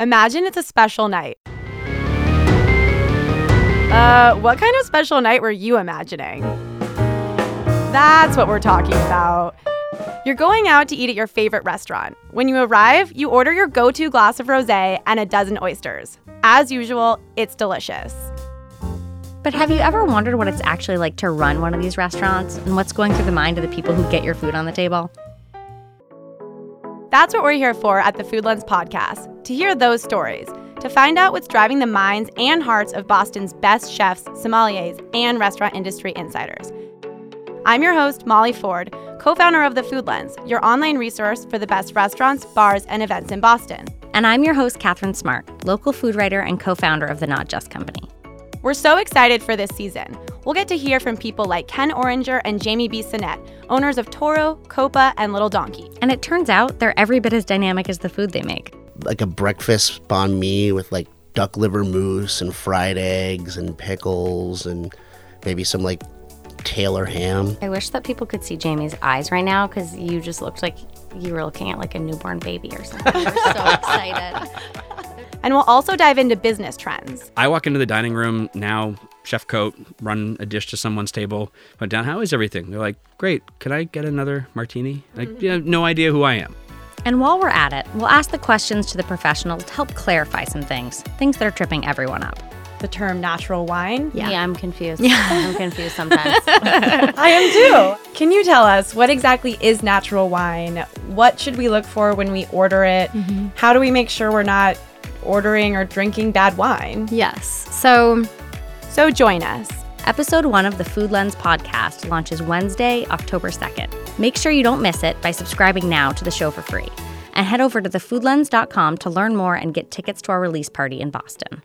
Imagine it's a special night. Uh, what kind of special night were you imagining? That's what we're talking about. You're going out to eat at your favorite restaurant. When you arrive, you order your go to glass of rose and a dozen oysters. As usual, it's delicious. But have you ever wondered what it's actually like to run one of these restaurants and what's going through the mind of the people who get your food on the table? That's what we're here for at the Food Lens podcast to hear those stories, to find out what's driving the minds and hearts of Boston's best chefs, sommeliers, and restaurant industry insiders. I'm your host, Molly Ford, co founder of The Food Lens, your online resource for the best restaurants, bars, and events in Boston. And I'm your host, Catherine Smart, local food writer and co founder of The Not Just Company. We're so excited for this season. We'll get to hear from people like Ken Oringer and Jamie Bissonnette, owners of Toro, Coppa, and Little Donkey. And it turns out they're every bit as dynamic as the food they make. Like a breakfast banh mi with like duck liver mousse and fried eggs and pickles and maybe some like Taylor ham. I wish that people could see Jamie's eyes right now because you just looked like you were looking at like a newborn baby or something. You were so excited. And we'll also dive into business trends. I walk into the dining room now, chef coat, run a dish to someone's table, put down, how is everything? They're like, great, can I get another martini? Like, mm-hmm. you have no idea who I am. And while we're at it, we'll ask the questions to the professionals to help clarify some things, things that are tripping everyone up. The term natural wine. Yeah, I'm confused. Yeah. I'm confused sometimes. I am too. Can you tell us what exactly is natural wine? What should we look for when we order it? Mm-hmm. How do we make sure we're not ordering or drinking bad wine? Yes. So, So join us. Episode one of the Food Lens podcast launches Wednesday, October 2nd. Make sure you don't miss it by subscribing now to the show for free. And head over to thefoodlens.com to learn more and get tickets to our release party in Boston.